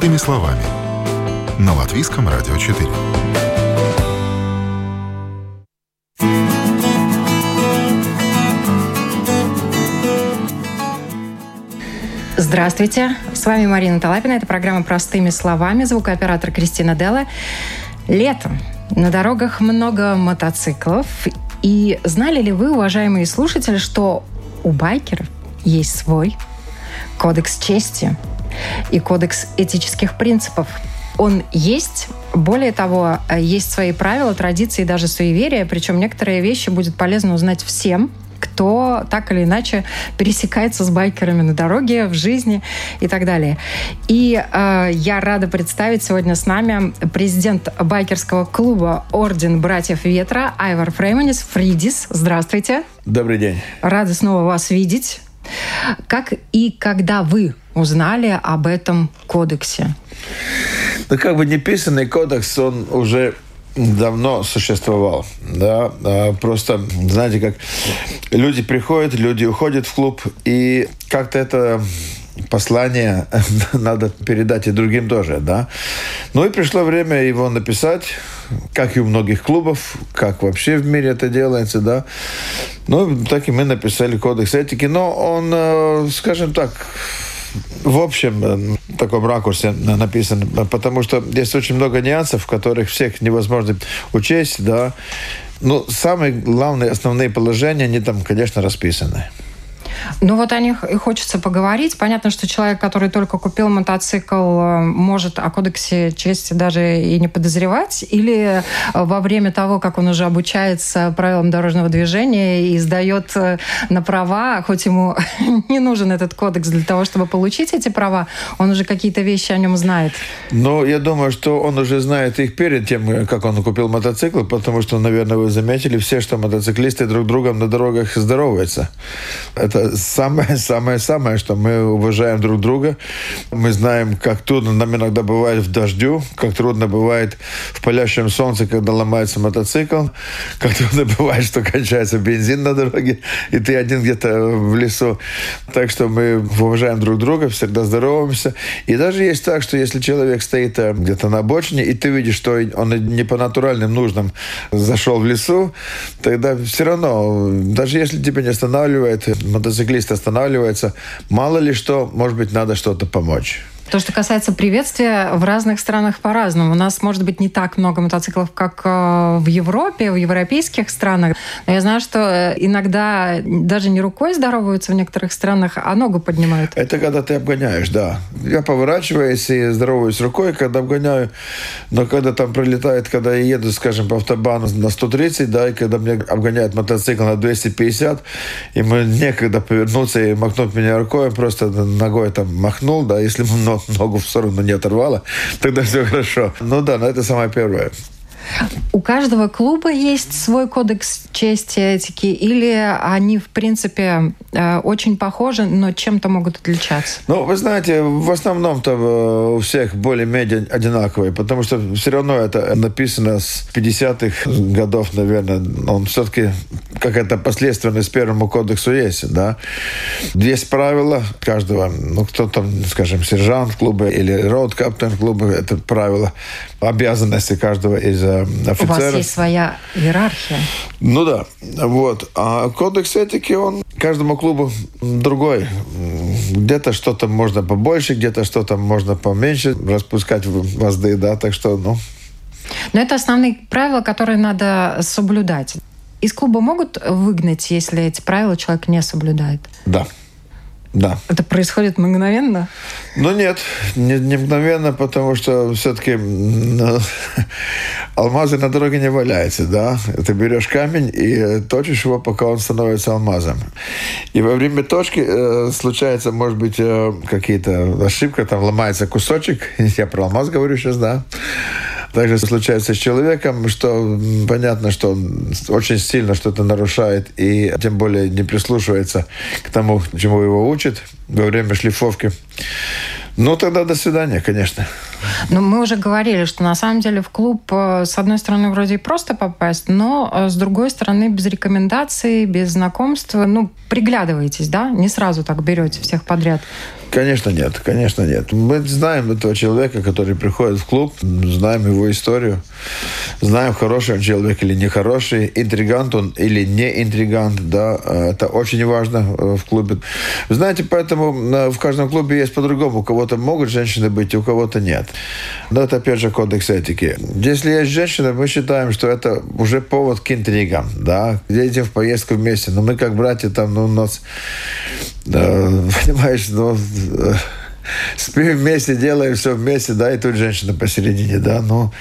Простыми словами. На Латвийском радио 4. Здравствуйте, с вами Марина Талапина. Это программа «Простыми словами». Звукооператор Кристина Делла. Летом на дорогах много мотоциклов. И знали ли вы, уважаемые слушатели, что у байкеров есть свой кодекс чести и кодекс этических принципов? Он есть. Более того, есть свои правила, традиции и даже суеверия. Причем некоторые вещи будет полезно узнать всем, кто так или иначе пересекается с байкерами на дороге, в жизни и так далее. И э, я рада представить сегодня с нами президент байкерского клуба Орден Братьев Ветра Айвар Фрейманис Фридис. Здравствуйте. Добрый день. Рада снова вас видеть. Как и когда вы узнали об этом кодексе? Ну, как бы неписанный кодекс, он уже давно существовал. Да? А просто, знаете, как люди приходят, люди уходят в клуб, и как-то это послание надо передать и другим тоже, да. Ну и пришло время его написать, как и у многих клубов, как вообще в мире это делается, да. Ну, так и мы написали кодекс этики, но он, э, скажем так, в общем, э, в таком ракурсе написан, потому что есть очень много нюансов, которых всех невозможно учесть, да. Но самые главные, основные положения, они там, конечно, расписаны. Ну вот о них и хочется поговорить. Понятно, что человек, который только купил мотоцикл, э, может о кодексе чести даже и не подозревать. Или э, во время того, как он уже обучается правилам дорожного движения и сдает э, на права, хоть ему не нужен этот кодекс для того, чтобы получить эти права, он уже какие-то вещи о нем знает. Ну, я думаю, что он уже знает их перед тем, как он купил мотоцикл, потому что, наверное, вы заметили все, что мотоциклисты друг другом на дорогах здороваются. Это самое-самое-самое, что мы уважаем друг друга. Мы знаем, как трудно нам иногда бывает в дождю, как трудно бывает в палящем солнце, когда ломается мотоцикл, как трудно бывает, что кончается бензин на дороге, и ты один где-то в лесу. Так что мы уважаем друг друга, всегда здороваемся. И даже есть так, что если человек стоит э, где-то на обочине, и ты видишь, что он не по натуральным нуждам зашел в лесу, тогда все равно, даже если тебя не останавливает мотоцикл, мотоциклист останавливается, мало ли что, может быть, надо что-то помочь. То, что касается приветствия, в разных странах по-разному. У нас, может быть, не так много мотоциклов, как э, в Европе, в европейских странах. Но я знаю, что э, иногда даже не рукой здороваются в некоторых странах, а ногу поднимают. Это когда ты обгоняешь, да. Я поворачиваюсь и здороваюсь рукой, когда обгоняю. Но когда там пролетает, когда я еду, скажем, по автобану на 130, да, и когда мне обгоняет мотоцикл на 250, и мне некогда повернуться и махнуть меня рукой, просто ногой там махнул, да, если ногу в сторону не оторвала, тогда все хорошо. Ну да, но это самое первое. У каждого клуба есть свой кодекс чести, этики, или они, в принципе, э, очень похожи, но чем-то могут отличаться? Ну, вы знаете, в основном-то э, у всех более-менее одинаковые, потому что все равно это написано с 50-х годов, наверное. Он все-таки какая-то последственность первому кодексу есть, да. Есть правила каждого, ну, кто там, скажем, сержант клуба или роуд-каптен клуба, это правило обязанности каждого из э, офицеров. У вас есть своя иерархия. Ну да, вот. А кодекс этики, он каждому клубу другой. Где-то что-то можно побольше, где-то что-то можно поменьше распускать возды, да, так что, ну... Но это основные правила, которые надо соблюдать. Из клуба могут выгнать, если эти правила человек не соблюдает? Да. Да. Это происходит мгновенно? Ну нет, не, не мгновенно, потому что все-таки ну, алмазы на дороге не валяются, да. Ты берешь камень и точишь его, пока он становится алмазом. И во время точки э, случается, может быть, э, какие-то ошибка, там ломается кусочек. Я про алмаз говорю сейчас, да также случается с человеком, что понятно, что он очень сильно что-то нарушает и тем более не прислушивается к тому, чему его учат во время шлифовки. Ну, тогда до свидания, конечно. Но мы уже говорили, что на самом деле в клуб, э, с одной стороны, вроде и просто попасть, но э, с другой стороны, без рекомендаций, без знакомства, ну, приглядываетесь, да? Не сразу так берете всех подряд. Конечно нет, конечно нет. Мы знаем этого человека, который приходит в клуб, знаем его историю, знаем, хороший он человек или нехороший, интригант он или не интригант, да, это очень важно э, в клубе. знаете, поэтому э, в каждом клубе есть по-другому. У кого-то могут женщины быть, у кого-то нет. Но это, опять же, кодекс этики. Если есть женщина, мы считаем, что это уже повод к интригам, да, едем в поездку вместе, но мы как братья там, ну, у нас, э, понимаешь, ну, спим вместе, делаем все вместе, да, и тут женщина посередине, да, ну,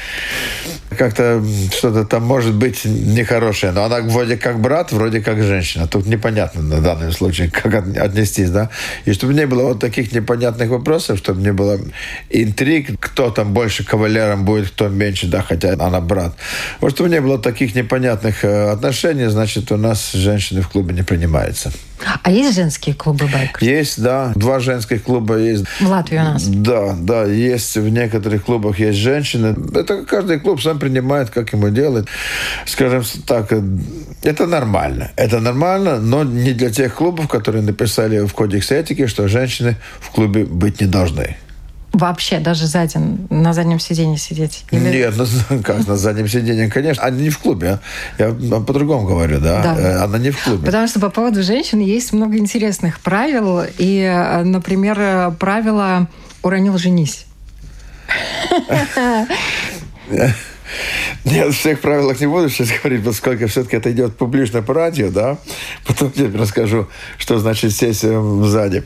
как-то что-то там может быть нехорошее, но она вроде как брат, вроде как женщина. Тут непонятно на данном случае, как отнестись, да. И чтобы не было вот таких непонятных вопросов, чтобы не было интриг, кто там больше кавалером будет, кто меньше, да, хотя она брат. Вот чтобы не было таких непонятных э, отношений, значит, у нас женщины в клубе не принимаются. А есть женские клубы байк? Есть, да. Два женских клуба есть. В Латвии у нас? Да, да. Есть в некоторых клубах есть женщины. Это каждый клуб сам принимает, как ему делать. Скажем так, это нормально. Это нормально, но не для тех клубов, которые написали в кодексе этики, что женщины в клубе быть не должны. Вообще, даже сзади, на заднем сиденье сидеть? Или... Нет, ну как на заднем сиденье, конечно. Она не в клубе. Я по-другому говорю, да. да. Э, она не в клубе. Потому что по поводу женщин есть много интересных правил. И, э, например, правило «уронил, женись». О всех правилах не буду сейчас говорить, поскольку все-таки это идет публично по радио, да. Потом я расскажу, что значит сесть сзади.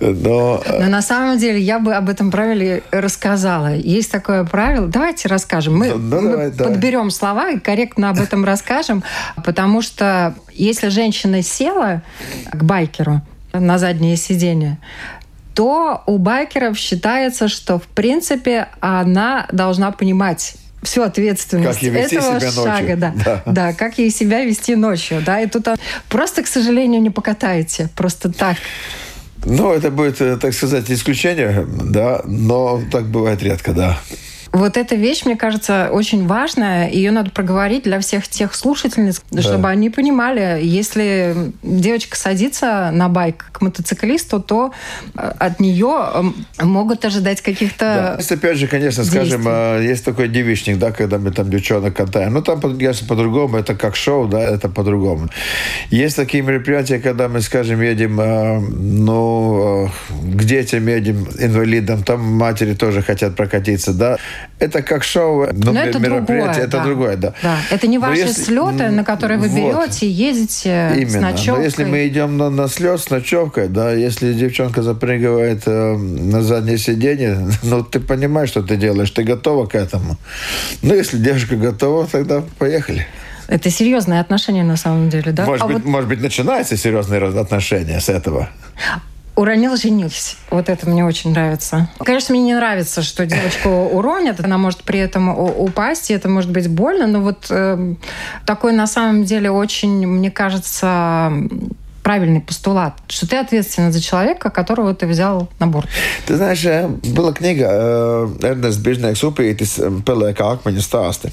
Но... Э, Но на самом деле я бы об этом правиле рассказала. Есть такое правило. Давайте расскажем. Мы, ну, мы давай, подберем давай. слова и корректно об этом расскажем, потому что если женщина села к байкеру на заднее сиденье, то у байкеров считается, что в принципе она должна понимать всю ответственность как ей вести этого себя шага, ночью. Да, да. да, как ей себя вести ночью, да, и тут просто, к сожалению, не покатаете, просто так. Ну, это будет, э, так сказать, исключение, да, но так бывает редко, да. Вот эта вещь, мне кажется, очень важная. Ее надо проговорить для всех тех слушательниц, да. чтобы они понимали, если девочка садится на байк к мотоциклисту, то э, от нее могут ожидать каких-то да. Есть, опять же, конечно, действий. скажем, а, есть такой девичник, да, когда мы там девчонок катаем. Ну, там, конечно, по-другому, это как шоу, да, это по-другому. Есть такие мероприятия, когда мы, скажем, едем, а, ну, к детям едем, инвалидам, там матери тоже хотят прокатиться, да это как шоу, ну, Но это мероприятие, другое, это да. другое, да. да. Это не ваши если, слеты, на которые вы вот, берете, едете именно. с ночевкой. Но если мы идем на, на слет с ночевкой, да, если девчонка запрыгивает э, на заднее сиденье, ну, ты понимаешь, что ты делаешь, ты готова к этому. Ну, если девушка готова, тогда поехали. Это серьезные отношения на самом деле, да? Может, а быть, вот... может быть, начинаются серьезные отношения с этого. Уронил, женился. Вот это мне очень нравится. Конечно, мне не нравится, что девочку уронят. Она может при этом упасть, и это может быть больно. Но вот э, такой на самом деле очень, мне кажется, правильный постулат, что ты ответственен за человека, которого ты взял на борт. Ты знаешь, э, была книга э, Эрнест Бижнēks Upītis «Pelē kā akmeņu stāsti».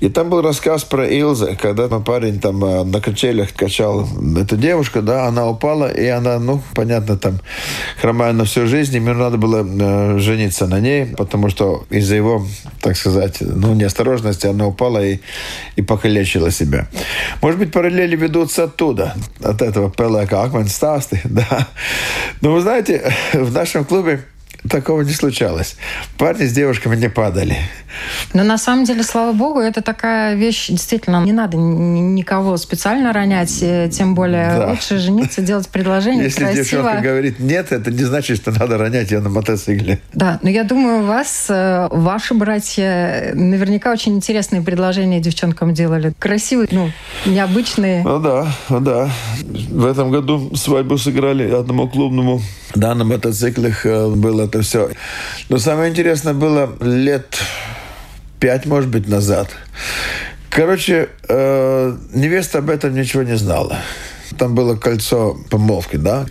И там был рассказ про Илзе, когда парень там э, на качелях качал эту девушку, да, она упала, и она, ну, понятно, там, хромая на всю жизнь, ему надо было жениться на ней, потому что из-за его, так сказать, ну, неосторожности она упала и, и покалечила себя. Может быть, параллели ведутся оттуда, от этого pelē kā akmens stāsti. Да. Но вы знаете, в нашем клубе такого не случалось. Парни с девушками не падали. Но на самом деле, слава богу, это такая вещь, действительно, не надо никого специально ронять, э, тем более да. лучше жениться, делать предложение Если красиво. девушка говорит нет, это не значит, что надо ронять ее на мотоцикле. Да, но я думаю, у вас, э, ваши братья, наверняка очень интересные предложения девчонкам делали. Красивые, ну, необычные. Ну да, ну да. В этом году свадьбу сыграли одному клубному. Да, на мотоциклах э, это все. Но самое интересное было лет пять, может быть, назад. Короче, э, невеста об этом ничего не знала. Там было кольцо помолвки, да?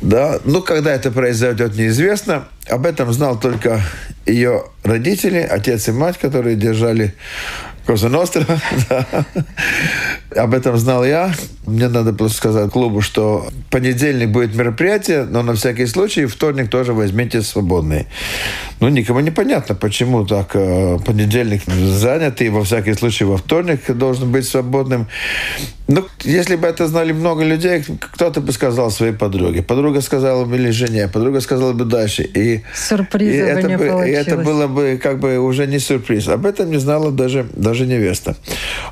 Да. Ну, когда это произойдет, неизвестно. Об этом знал только ее родители, отец и мать, которые держали Коза Ностра, да. Об этом знал я. Мне надо просто сказать клубу, что понедельник будет мероприятие, но на всякий случай вторник тоже возьмите свободный. Ну, никому не понятно, почему так э, понедельник занят, и во всякий случай во вторник должен быть свободным. Ну, если бы это знали много людей, кто-то бы сказал своей подруге. Подруга сказала бы или жене, подруга сказала бы дальше. И, Сюрприза и бы это не бы, и это было бы как бы уже не сюрприз. Об этом не знала даже, даже невеста.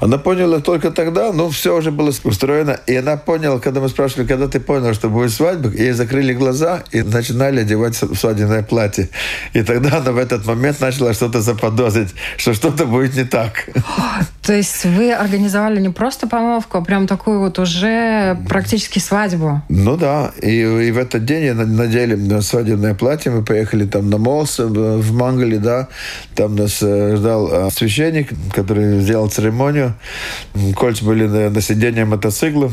Она поняла только тогда, ну, все уже было устроено. И она поняла, когда мы спрашивали, когда ты понял, что будет свадьба, ей закрыли глаза и начинали одевать свадебное платье. И тогда она в этот момент начала что-то заподозрить, что что-то будет не так. То есть вы организовали не просто помолвку, а прям такую вот уже практически свадьбу. Ну да, и, и в этот день я на- надели на свадебное платье, мы поехали там на Молс э, в Мангале, да, там нас э, ждал э, священник, который сделал церемонию, кольца были на, на сиденье мотоцикла,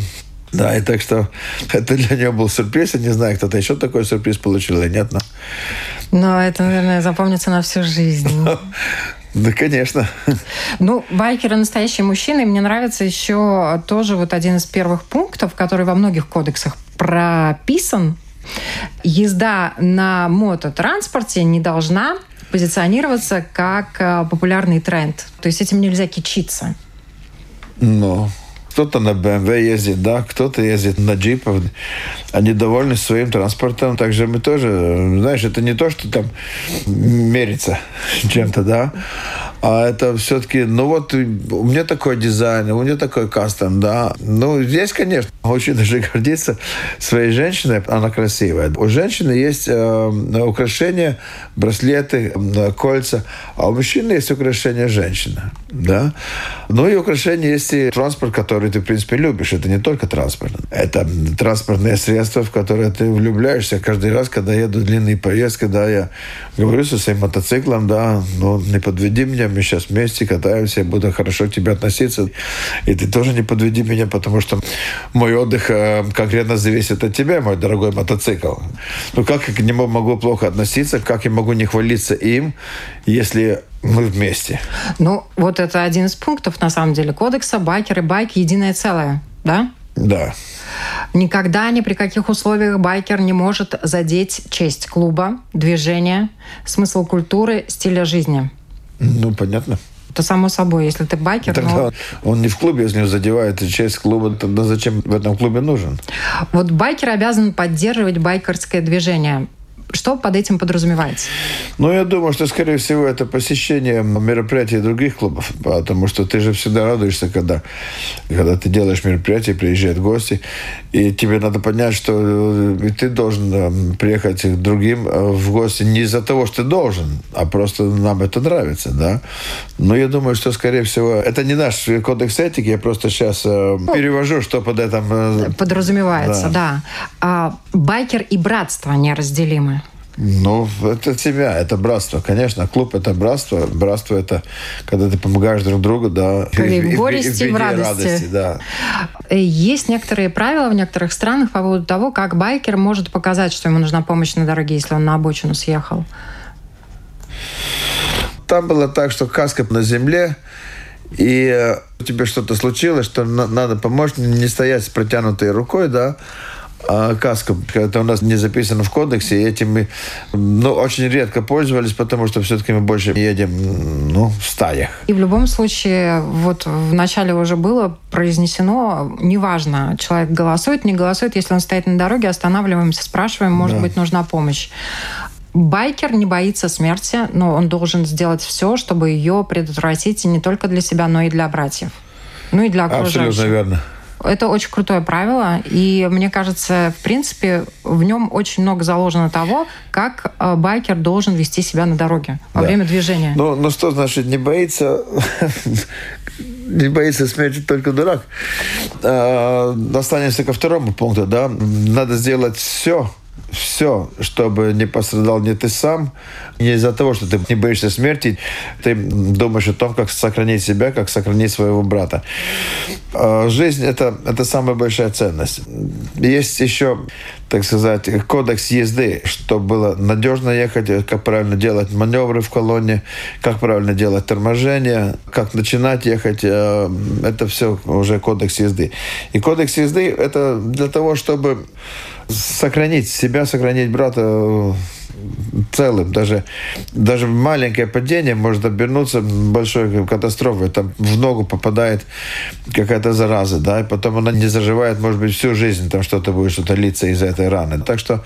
да, и так что это для нее был сюрприз. Я не знаю, кто-то еще такой сюрприз получил или нет, но... Но это, наверное, запомнится на всю жизнь. Да, конечно. Ну, байкеры настоящие мужчины. И Мне нравится еще тоже вот один из первых пунктов, который во многих кодексах прописан. Езда на мототранспорте не должна позиционироваться как э, популярный тренд. То есть этим нельзя кичиться. Ну, кто-то на BMW ездит, да, кто-то ездит на джипах. Они довольны своим транспортом. Также мы тоже, знаешь, это не то, что там мерится чем-то, да, а это все-таки, ну вот, у меня такой дизайн, у меня такой кастом, да. Ну, здесь, конечно, очень даже гордиться своей женщиной, она красивая. У женщины есть э, украшения, браслеты, кольца, а у мужчины есть украшения женщины, да. Ну и украшения есть и транспорт, который ты, в принципе, любишь. Это не только транспорт. Это транспортные средства, в которые ты влюбляешься каждый раз, когда еду длинные поездки, когда я говорю со своим мотоциклом, да, ну, не подведи меня, мы сейчас вместе катаемся, я буду хорошо к тебе относиться. И ты тоже не подведи меня, потому что мой отдых э, конкретно зависит от тебя, мой дорогой мотоцикл. Ну, как я к нему могу плохо относиться, как я могу не хвалиться им, если мы вместе? Ну, вот это один из пунктов, на самом деле, кодекса. Байкер и байк – единое целое, да? Да. Никогда ни при каких условиях байкер не может задеть честь клуба, движения, смысл культуры, стиля жизни. Ну, понятно. Это само собой, если ты байкер, Тогда ну, он не в клубе, если он задевает честь клуба, тогда зачем в этом клубе нужен? вот байкер обязан поддерживать байкерское движение. Что под этим подразумевается? Ну, я думаю, что, скорее всего, это посещение мероприятий других клубов, потому что ты же всегда радуешься, когда, когда ты делаешь мероприятие, приезжают гости, и тебе надо понять, что э, ты должен э, приехать к другим э, в гости не из-за того, что ты должен, а просто нам это нравится, да. Но я думаю, что, скорее всего, это не наш кодекс этики, я просто сейчас перевожу, что под этим... Подразумевается, Да. да. А байкер и братство неразделимы. Ну, это семья, это братство. Конечно, клуб это братство. Братство это когда ты помогаешь друг другу, да. И в И горести, и в беде, радости. да. Есть некоторые правила в некоторых странах по поводу того, как байкер может показать, что ему нужна помощь на дороге, если он на обочину съехал. Там было так, что каска на земле, и э, тебе что-то случилось, что на- надо помочь, не стоять с протянутой рукой, да, а это у нас не записано в кодексе, и этим мы ну, очень редко пользовались, потому что все-таки мы больше едем ну, в стаях. И в любом случае, вот в начале уже было произнесено, неважно, человек голосует, не голосует, если он стоит на дороге, останавливаемся, спрашиваем, может Да. быть, нужна помощь. Байкер не боится смерти, но он должен сделать все, чтобы ее предотвратить и не только для себя, но и для братьев. Ну и для окружающих. Абсолютно верно. Это очень крутое правило, и мне кажется, в принципе, в нем очень много заложено того, как э, байкер должен вести себя на дороге во Да. время движения. Ну, ну что значит не боится? Не боится смерти только дурак. А, Останемся ко второму пункту, да. Надо сделать все, все, чтобы не пострадал не ты сам, не из-за того, что ты не боишься смерти, ты думаешь о том, как сохранить себя, как сохранить своего брата. А жизнь это, это самая большая ценность. Есть еще, так сказать, кодекс езды, чтобы было надежно ехать, как правильно делать маневры в колонне, как правильно делать торможение, как начинать ехать. Э, это все уже кодекс езды. И кодекс езды это для того, чтобы сохранить себя, сохранить брата целым. Даже, даже маленькое падение может обернуться большой катастрофой. Там в ногу попадает какая-то зараза, да, и потом она не заживает, может быть, всю жизнь там что-то будет, что-то литься из этой раны. Так что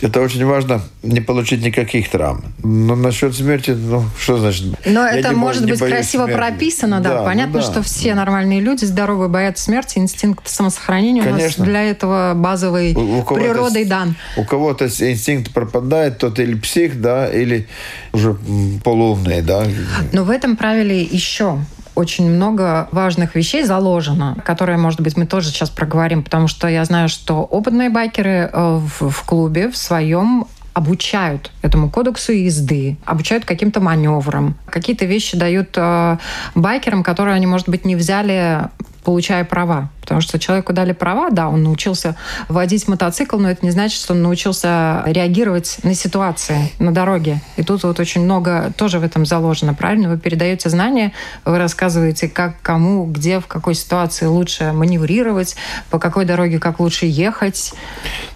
это очень важно не получить никаких травм. Но насчет смерти, ну, что значит? Но Я это не может не быть красиво смерти. прописано, да. да Понятно, ну, да. что все нормальные люди здоровые боятся смерти, инстинкт самосохранения Конечно. у нас для этого базовый у, у природой дан. У кого-то инстинкт пропадает, тот или псих, да, или уже полуумный, да. Но в этом правиле еще очень много важных вещей заложено, которые, может быть, мы тоже сейчас проговорим, потому что я знаю, что опытные байкеры э, в, в клубе в своем обучают этому кодексу езды, обучают каким-то маневрам, какие-то вещи дают э, байкерам, которые они, может быть, не взяли получая права. Потому что человеку дали права, да, он научился водить мотоцикл, но это не значит, что он научился реагировать на ситуации на дороге. И тут вот очень много тоже в этом заложено, правильно? Вы передаете знания, вы рассказываете, как, кому, где, в какой ситуации лучше маневрировать, по какой дороге как лучше ехать.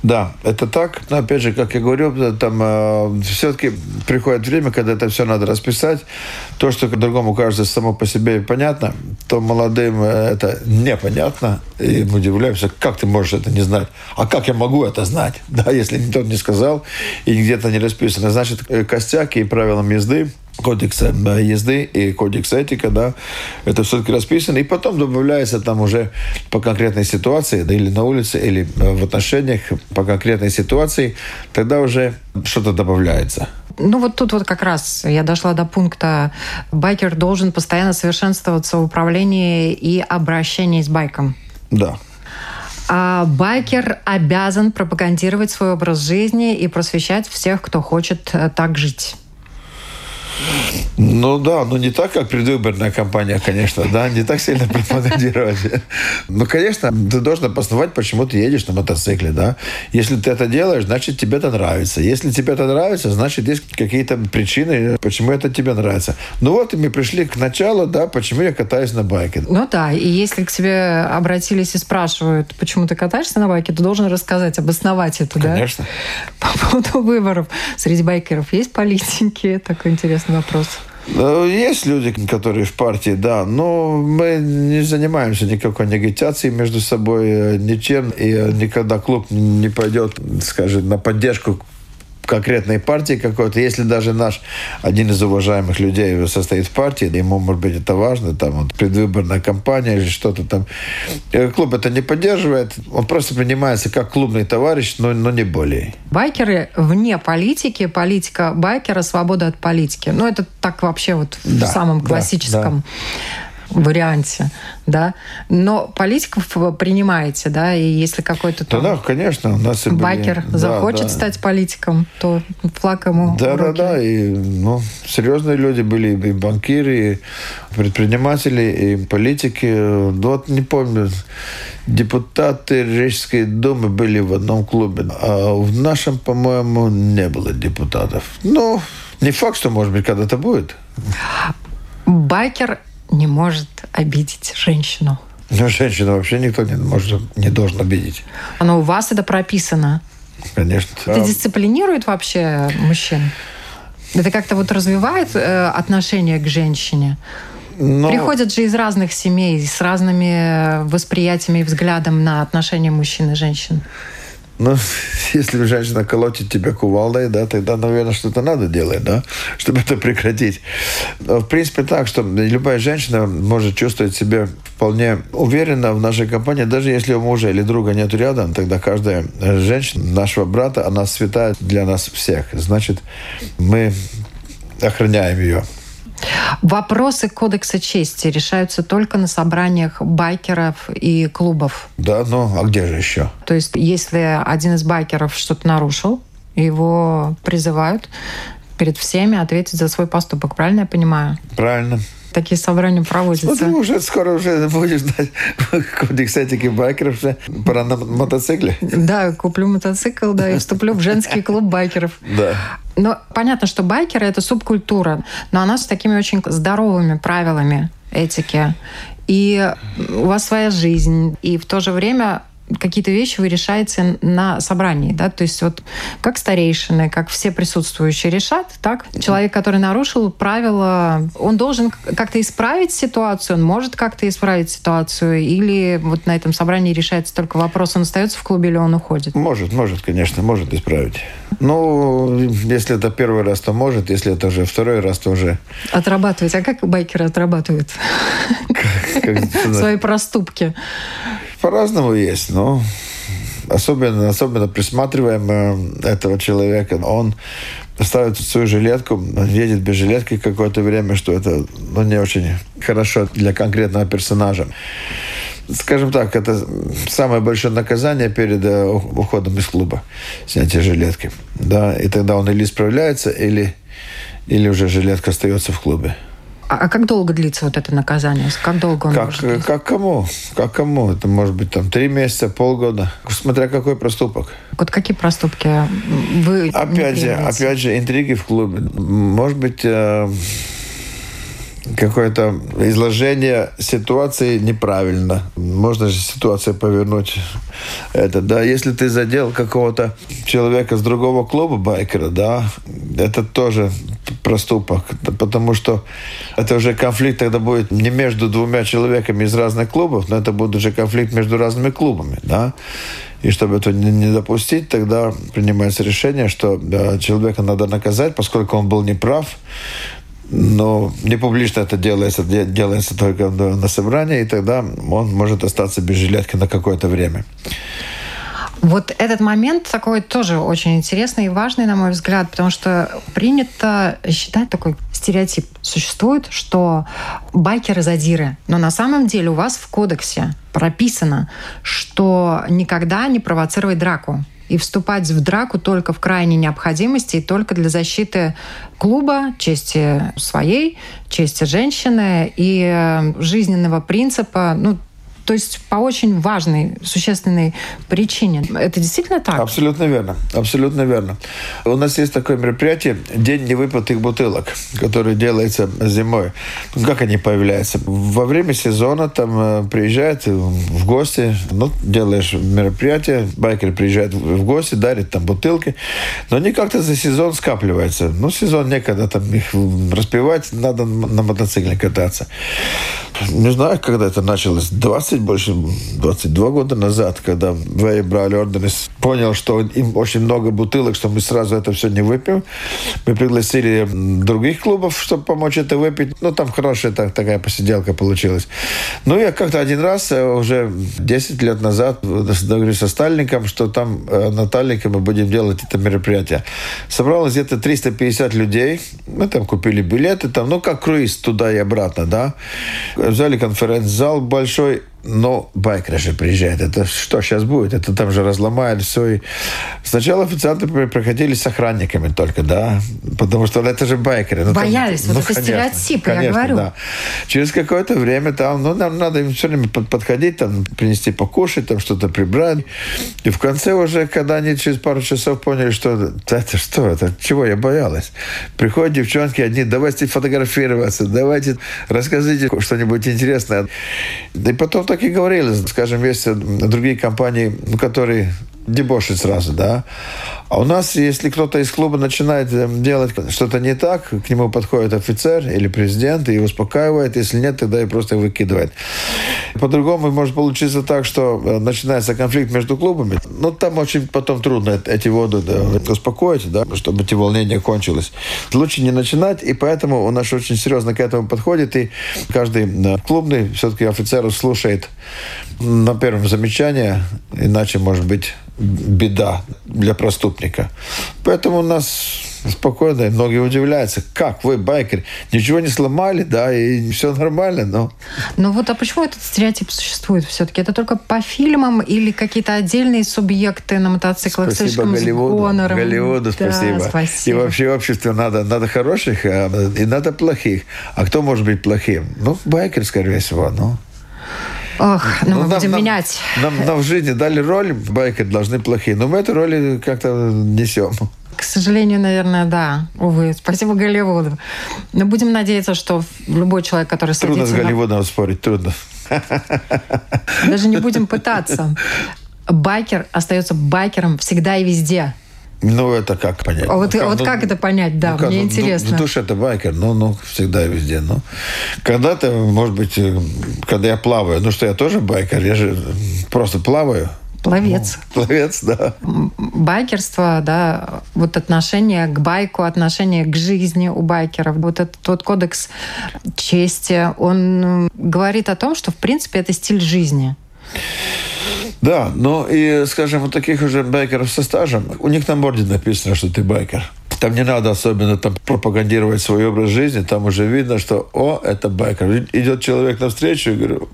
Да, это так. Но опять же, как я говорю, там э, все-таки приходит время, когда это все надо расписать. То, что другому кажется само по себе понятно, то молодым э, это непонятно, и мы удивляемся, как ты можешь это не знать? А как я могу это знать? Да, если никто не сказал и где-то не расписано. Значит, э, костяк и правилам езды кодекса езды и кодекс этика, да, это все-таки расписано, и потом добавляется там уже по конкретной ситуации, да, или на улице, или э, в отношениях по конкретной ситуации, тогда уже что-то добавляется. Ну вот тут вот как раз я дошла до пункта байкер должен постоянно совершенствоваться в управлении и обращении с байком. Да. А байкер обязан пропагандировать свой образ жизни и просвещать всех, кто хочет э, так жить. Ну да, ну не так, как предвыборная кампания, конечно, да, не так сильно пропагандировать. Ну, конечно, ты должен обосновать, почему ты едешь на мотоцикле, да. Если ты это делаешь, значит, тебе это нравится. Если тебе это нравится, значит, есть какие-то причины, почему это тебе нравится. Ну вот, и мы пришли к началу, да, почему я катаюсь на байке. Ну да, и если к тебе обратились и спрашивают, почему ты катаешься на байке, ты должен рассказать, обосновать это, да? Конечно. По поводу выборов. Среди байкеров есть политики? Такой интересный вопрос. Ну, есть люди, которые в партии, да, но мы не занимаемся никакой негатацией между собой, э, ничем, и э, никогда клуб не пойдет, скажем, на поддержку конкретной партии какой-то, если даже наш один из уважаемых людей состоит в партии, ему, может быть, это важно, там вот, предвыборная кампания или что-то там. Э, клуб это не поддерживает, он просто принимается как клубный товарищ, но, но не более. Байкеры вне политики, политика байкера, свобода от политики. Ну, это так вообще вот да, в самом классическом. Да, да варианте, да. Но политиков принимаете, да, и если какой-то там... Да, да, конечно. У нас и были... захочет да, да. стать политиком, то флаг ему Да, да, да. И, ну, серьезные люди были, и банкиры, и предприниматели, и политики. Ну, вот не помню, депутаты Рижской думы были в одном клубе, а в нашем, по-моему, не было депутатов. Ну, не факт, что, может быть, когда-то будет. Байкер не может обидеть женщину. Ну, женщину вообще никто не, может, не должен обидеть. Но у вас это прописано. Конечно. Это дисциплинирует вообще мужчин? Это как-то вот развивает э, отношение к женщине? Но... Приходят же из разных семей, с разными восприятиями и взглядом на отношения мужчин и женщин. Ну, если женщина колотит тебя кувалдой, да, тогда, наверное, что-то надо делать, да, чтобы это прекратить. Но, в принципе, так, что любая женщина может чувствовать себя вполне уверенно в нашей компании, даже если у мужа или друга нет рядом, тогда каждая женщина, нашего брата, она святая для нас всех. Значит, мы охраняем ее. Вопросы кодекса чести решаются только на собраниях байкеров и клубов. Да, ну а где же еще? То есть, если один из байкеров что-то нарушил, его призывают перед всеми ответить за свой поступок. Правильно я понимаю? Правильно. Такие собрания проводятся? Ну, ты уже скоро уже будешь знать кодекс этики байкеров про мотоцикле. Да, куплю мотоцикл, да, и вступлю в женский клуб байкеров. Да. Но понятно, что байкеры – это субкультура, но она с такими очень здоровыми правилами этики. И у вас своя жизнь, и в то же время какие-то вещи вы решаете на собрании, да, то есть вот как старейшины, как все присутствующие решат, так, человек, который нарушил правила, он должен как-то исправить ситуацию, он может как-то исправить ситуацию, или вот на этом собрании решается только вопрос, он остается в клубе или он уходит? Может, может, конечно, может исправить. Ну, если это первый раз, то может, если это уже второй раз, то уже... Отрабатывать. А как байкеры отрабатывают свои проступки? По-разному есть, но особенно, особенно присматриваем э, этого человека. Он ставит свою жилетку, едет без жилетки какое-то время, что это ну, не очень хорошо для конкретного персонажа. Скажем так, это самое большое наказание перед э, уходом из клуба, снятие жилетки. Да, и тогда он или справляется, или, или уже жилетка остается в клубе. А, а как долго длится вот это наказание? Как долго он как, может длиться? как кому? Как кому? Это может быть там три месяца, полгода, смотря какой проступок. Вот какие проступки вы Опять же, опять же, интриги в клубе. Может быть, э, какое-то изложение ситуации неправильно. Можно же ситуацию повернуть. Это, да, если ты задел какого-то человека с другого клуба байкера, да, это тоже проступок, потому что это уже конфликт тогда будет не между двумя человеками из разных клубов, но это будет уже конфликт между разными клубами, да. И чтобы это не допустить, тогда принимается решение, что человека надо наказать, поскольку он был неправ, но не публично это делается, делается только на собрании, и тогда он может остаться без жилетки на какое-то время. Вот этот момент такой тоже очень интересный и важный, на мой взгляд, потому что принято считать такой стереотип. Существует, что байкеры-задиры. Но на самом деле у вас в кодексе прописано, что никогда не провоцировать драку и вступать в драку только в крайней необходимости и только для защиты клуба, чести своей, чести женщины и э, жизненного принципа, ну, то есть по очень важной, существенной причине. Это действительно так? Абсолютно верно. Абсолютно верно. У нас есть такое мероприятие «День невыпитых бутылок», которое делается зимой. Ну, как они появляются? Во время сезона там э, приезжают в гости, ну, делаешь мероприятие, байкеры приезжают в гости, дарят там бутылки, но они как-то за сезон скапливаются. Ну, сезон некогда там их распивать, надо на мотоцикле кататься. Не знаю, когда это началось. 20, больше 22 года назад, когда Вэй брали Орденес, понял, что им очень много бутылок, что мы сразу это все не выпьем. Мы пригласили других клубов, чтобы помочь это выпить. Ну, там хорошая так, такая посиделка получилась. Ну, я как-то один раз, э, уже 10 лет назад, договорились со Стальником, что там э, на Тальнике мы будем делать это мероприятие. Собралось где-то 350 людей. Мы там купили билеты, там, ну, как круиз туда и обратно, да взяли конференц-зал большой, но байкеры же приезжают. Это что сейчас будет? Это там же разломают все. И... Сначала официанты проходили с охранниками только, да, потому что это же байкеры. Ну, Боялись, там, вот ну, это конечно, стереотипы, конечно, я говорю. Да. Через какое-то время там, ну, нам надо им все время подходить, там, принести покушать, там, что-то прибрать. И в конце уже, когда они через пару часов поняли, что это что, это чего я боялась. Приходят девчонки одни, давайте фотографироваться, давайте рассказывайте что-нибудь интересное. И потом так и говорили. Скажем, есть другие компании, которые дебошит сразу, да. А у нас, если кто-то из клуба начинает эм, делать что-то не так, к нему подходит офицер или президент и успокаивает. Если нет, тогда и просто выкидывает. По-другому может получиться так, что э, начинается конфликт между клубами. Но там очень потом трудно эти воды да, успокоить, да, чтобы эти волнения кончились. Лучше не начинать, и поэтому у нас очень серьезно к этому подходит, и каждый клубный все-таки офицер слушает на первом замечании, иначе может быть беда для проступника. Поэтому у нас спокойно. И многие удивляются, как вы, байкер, ничего не сломали, да, и все нормально, но... Ну вот, а почему этот стереотип существует все-таки? Это только по фильмам или какие-то отдельные субъекты на мотоциклах спасибо слишком Голливуду, с гонором? Голливуду Да, спасибо. спасибо. И вообще обществу надо, надо хороших а, и надо плохих. А кто может быть плохим? Ну, байкер, скорее всего, ну. Ох, ну, мы нам- будем нам- менять. Нам, нам в жизни дали роль, байкер должны плохие. Но мы эту роль как-то несем. К сожалению, наверное, да. Увы, спасибо Голливуду. Но будем надеяться, что любой человек, который Трудно с садится на Голливудом спорить, трудно. Даже не будем пытаться. Байкер остается байкером всегда и везде. Ну, это как понять? А вот, Ну, вот ну, как это понять? Да, ну, как, мне ну, интересно. В душе это байкер, ну, ну, всегда и везде. Ну, когда-то, может быть, э, когда я плаваю, ну что, я тоже байкер, я же просто плаваю. Пловец. Пловец, да. Байкерство, да, вот отношение к байку, отношение к жизни у байкеров, вот этот вот кодекс чести, он говорит о том, что, в принципе, это стиль жизни. Да, ну и, скажем, вот таких уже байкеров со стажем, у них на морде написано, что ты байкер. Там не надо особенно там пропагандировать свой образ жизни, там уже видно, что, о, это байкер. Идет человек навстречу и говорю,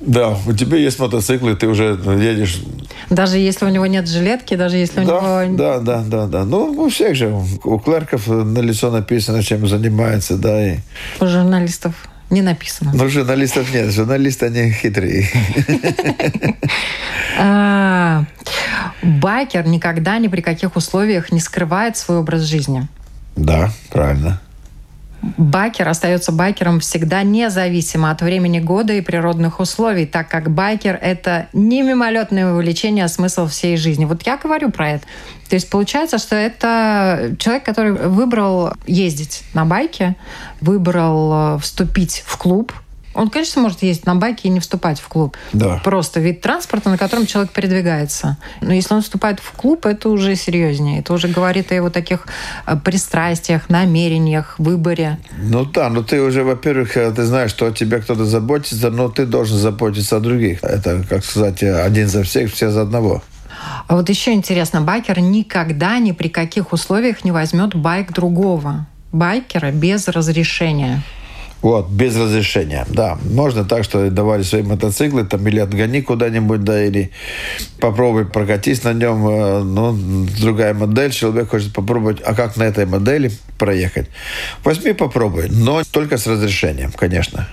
да, у тебя есть мотоцикл, и ты уже едешь. Даже если у него нет жилетки, даже если у Да, него... да, да, да, да. Ну, у всех же, у клерков на лицо написано, чем занимается, да, и... У журналистов не написано. Но журналистов нет, журналисты, они хитрые. А, Байкер никогда ни при каких условиях не скрывает свой образ жизни. Да, правильно. Байкер остается байкером всегда независимо от времени года и природных условий, так как байкер — это не мимолетное увлечение, а смысл всей жизни. Вот я говорю про это. То есть получается, что это человек, который выбрал ездить на байке, выбрал э, вступить в клуб, он, конечно, может ездить на байке и не вступать в клуб. Да. Просто вид транспорта, на котором человек передвигается. Но если он вступает в клуб, это уже серьезнее. Это уже говорит о его таких э, пристрастиях, намерениях, выборе. Ну да, но ты уже, во-первых, э, ты знаешь, что о тебе кто-то заботится, но ты должен заботиться о других. Это, как сказать, э, один за всех, все за одного. А вот еще интересно, байкер никогда ни при каких условиях не возьмет байк другого байкера без разрешения. Вот, без разрешения, да. Можно так, что давали свои мотоциклы, там, или отгони куда-нибудь, да, или попробуй прокатись на нем, э, ну, другая модель, человек хочет попробовать, а как на этой модели проехать? Возьми, попробуй, но только с разрешением, конечно.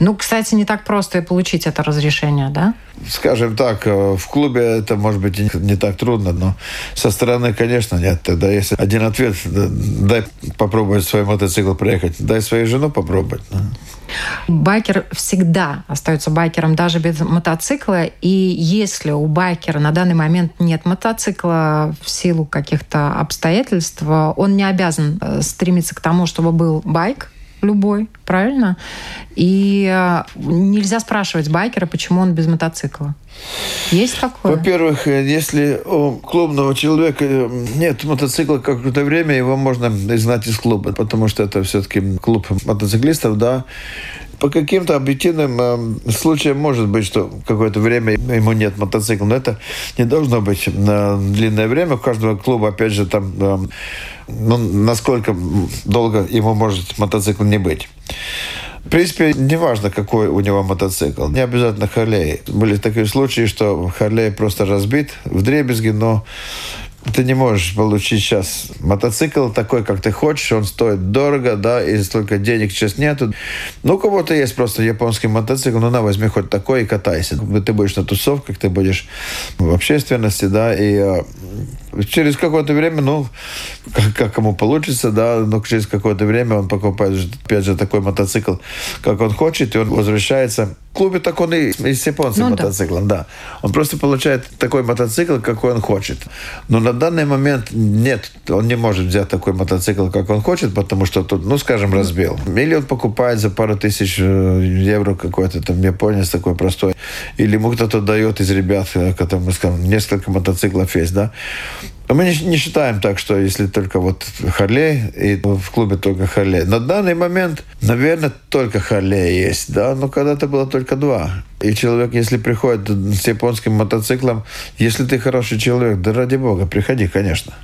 Ну, кстати, не так просто и получить это разрешение, да? Скажем так, э, в клубе это может быть не так трудно, но со стороны, конечно, нет. Тогда если один ответ, да, дай попробовать свой мотоцикл проехать, дай свою жену попробовать. ну. Байкер всегда остается байкером даже без мотоцикла. И если у байкера на данный момент нет мотоцикла в силу каких-то обстоятельств, он не обязан э, стремиться к тому, чтобы был байк любой, правильно? И э, нельзя спрашивать байкера, почему он без мотоцикла. Есть такое? Во-первых, э, если у клубного человека э, нет мотоцикла какое-то время, его можно изгнать из клуба, потому что это все-таки клуб мотоциклистов, да. По каким-то объективным э, случаям может быть, что какое-то время ему нет мотоцикла, но это не должно быть на длинное время. У каждого клуба, опять же, там, э, ну, насколько долго ему может мотоцикл не быть. В принципе, не важно, какой у него мотоцикл. Не обязательно Харлей. Были такие случаи, что Харлей просто разбит в дребезги, но ты не можешь получить сейчас мотоцикл такой, как ты хочешь, он стоит дорого, да, и столько денег сейчас нету. Ну, у кого-то есть просто японский мотоцикл, ну, на, возьми хоть такой и катайся. Ты будешь на тусовках, ты будешь в общественности, да, и э, через какое-то время, ну, как, как ему получится, да, но через какое-то время он покупает, опять же, такой мотоцикл, как он хочет, и он возвращается. В клубе так он и, и с японцем Ну да. мотоциклом, да. Он просто получает такой мотоцикл, какой он хочет. Но на данный момент нет, он не может взять такой мотоцикл, как он хочет, потому что тут, ну, скажем, разбил. Или он покупает за пару тысяч э, евро какой-то там японец такой простой. Или ему кто-то дает из ребят, э, которым, скажем, несколько мотоциклов есть, да. Но мы не, не считаем так, что если только вот Харлей, и в клубе только Харлей. На данный момент, наверное, только Харлей есть, да, но когда-то было только два. И человек, если приходит с японским мотоциклом, если ты хороший человек, да ради бога, приходи, конечно.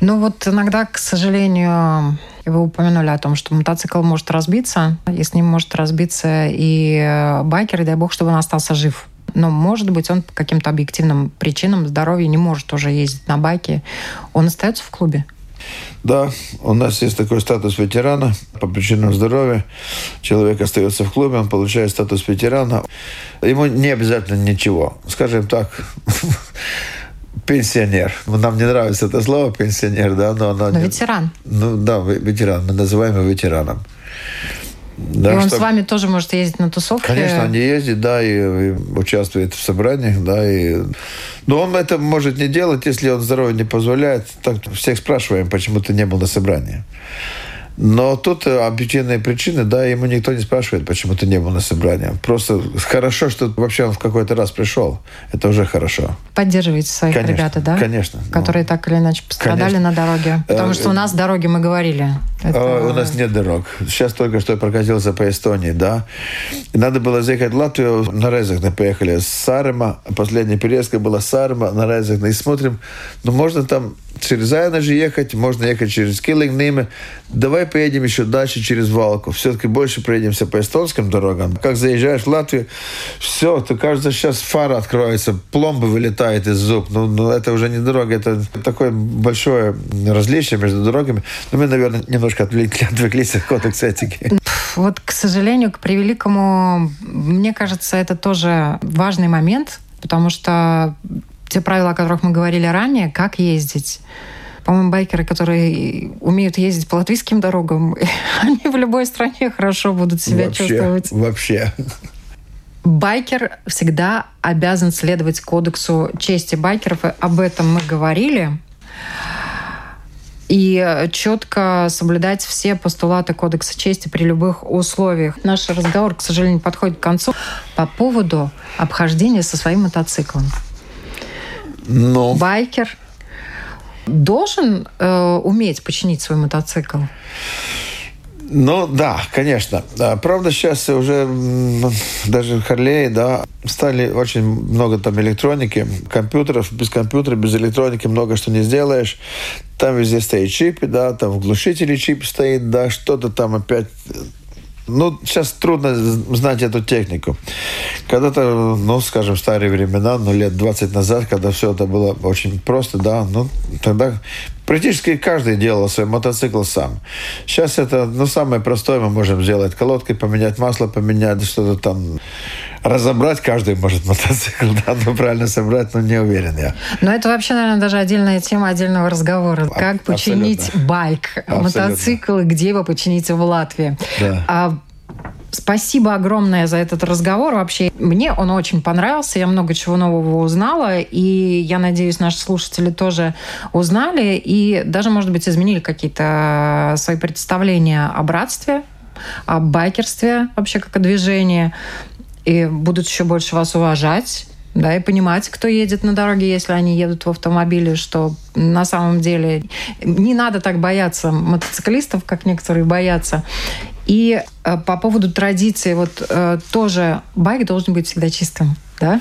Ну вот иногда, к сожалению, вы упомянули о том, что мотоцикл может разбиться, и с ним может разбиться и байкер, и дай бог, чтобы он остался жив. Но, может быть, он по каким-то объективным причинам здоровья не может уже ездить на байке. Он остается в клубе? Да, у нас есть такой статус ветерана по причинам здоровья. Человек остается в клубе, он получает статус ветерана. Ему не обязательно ничего. Скажем так, пенсионер. Нам не нравится это слово пенсионер, да, но оно... Но ветеран. Ну да, ветеран. Мы называем его ветераном. Да, и он что... с вами тоже может ездить на тусовки? Конечно, он ездит, да, и, и участвует в собраниях, да, и... Но он это может не делать, если он здоровье не позволяет. Так всех спрашиваем, почему ты не был на собрании. Но тут э, объективные причины, да, ему никто не спрашивает, почему ты не был на собрании. Просто хорошо, что вообще он в какой-то раз пришел. Это уже хорошо. Поддерживаете своих конечно, ребят, да? Конечно. Которые ну, так или иначе пострадали конечно. на дороге. Потому что у нас дороги, мы говорили. Это... А, у нас нет дорог. Сейчас только что я прокатился по Эстонии, да. И надо было заехать в Латвию. На Резекне поехали с Сарема. Последняя переездка была с Сарема на Резекне. И смотрим, ну можно там через Айна же ехать, можно ехать через Киллингниме. Давай поедем еще дальше через Валку. Все-таки больше проедемся по эстонским дорогам. Как заезжаешь в Латвию, все, то кажется, сейчас фара откроется, пломба вылетает из зуб. Ну, ну это уже не дорога, это такое большое различие между дорогами. Но мы, наверное, немножко отвлекли, отвлеклись от кодекса этики. Вот, к сожалению, к превеликому, мне кажется, это тоже важный момент, потому что те правила, о которых мы говорили ранее, как ездить. По-моему, байкеры, которые умеют ездить по латвийским дорогам, они в любой стране хорошо будут себя вообще, чувствовать. Вообще. Байкер всегда обязан следовать кодексу чести байкеров. Об этом мы говорили. И четко соблюдать все постулаты Кодекса чести при любых условиях. Наш разговор, к сожалению, подходит к концу по поводу обхождения со своим мотоциклом. Но... Байкер должен э, уметь починить свой мотоцикл. Ну да, конечно. Правда, сейчас уже даже Харлей, да, стали очень много там электроники, компьютеров, без компьютера, без электроники много что не сделаешь. Там везде стоит чипы, да, там в глушителе чип стоит, да, что-то там опять ну, сейчас трудно знать эту технику. Когда-то, ну, скажем, в старые времена, ну, лет 20 назад, когда все это было очень просто, да, ну, тогда практически каждый делал свой мотоцикл сам. Сейчас это, ну, самое простое мы можем сделать. Колодкой поменять масло, поменять что-то там. Разобрать каждый может мотоцикл, да, но правильно собрать, но не уверен я. Но это вообще, наверное, даже отдельная тема отдельного разговора. А, как починить абсолютно. байк, абсолютно. мотоцикл, где его починить в Латвии. Да. А Спасибо огромное за этот разговор. Вообще, мне он очень понравился. Я много чего нового узнала. И я надеюсь, наши слушатели тоже узнали. И даже, может быть, изменили какие-то свои представления о братстве, о байкерстве вообще как о движении. И будут еще больше вас уважать да, и понимать, кто едет на дороге, если они едут в автомобиле, что на самом деле не надо так бояться мотоциклистов, как некоторые боятся. И э, по поводу традиции, вот э, тоже байк должен быть всегда чистым, да?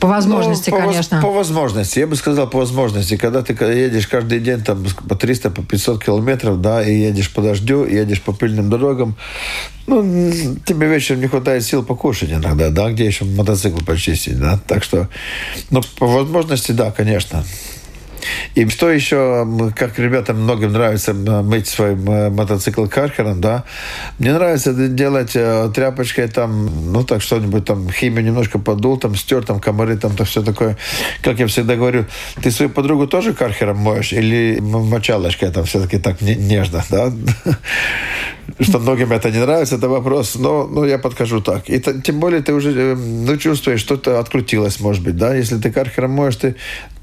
По возможности, ну, по конечно. по возможности. Я бы сказал, по возможности. Когда ты едешь каждый день там по 300, по 500 километров, да, и едешь по дождю, едешь по пыльным дорогам, ну, тебе вечером не хватает сил покушать иногда, да, где еще мотоцикл почистить, да. Так что, ну, по возможности, да, конечно. И что еще, как ребятам многим нравится мыть свой мотоцикл каркером, да, мне нравится делать э, тряпочкой там, ну так что-нибудь там, химию немножко подул, там стер, там комары, там то все такое. Как я всегда говорю, ты свою подругу тоже каркером моешь или мочалочкой там все-таки так нежно, да? Что многим это не нравится, это вопрос, но, но я подкажу так. И тем более ты уже э, ну, чувствуешь, что-то открутилось, может быть, да, если ты каркером моешь, ты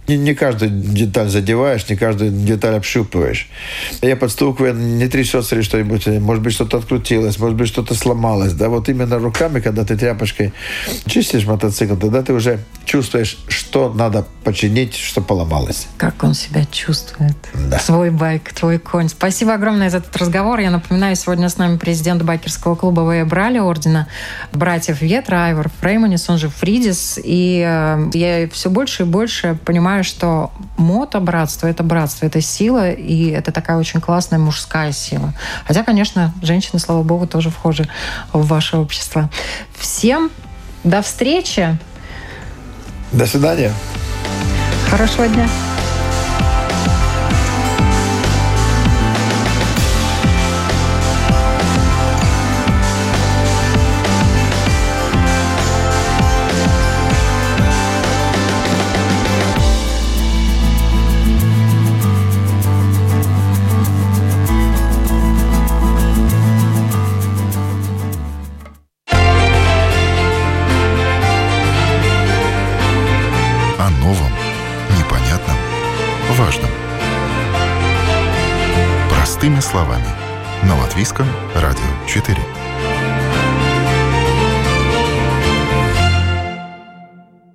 не, не каждую деталь задеваешь, не каждую деталь общупываешь. Я подстукиваю, не трясется ли что-нибудь, может быть, что-то открутилось, может быть, что-то сломалось. Да, вот именно руками, когда ты тряпочкой чистишь мотоцикл, тогда ты уже чувствуешь, что надо починить, что поломалось. Как он себя чувствует. Да. Свой байк, твой конь. Спасибо огромное за этот разговор. Я напоминаю, сегодня с нами президент байкерского клуба В. Брали, ордена братьев Ветра, Айвор Фрейманис, он же Фридис. И э, я все больше и больше понимаю, понимаю, что мото-братство – это братство, это сила, и это такая очень классная мужская сила. Хотя, конечно, женщины, слава богу, тоже вхожи в ваше общество. Всем до встречи. До свидания. Хорошего дня. Словами. На Латвийском радио 4.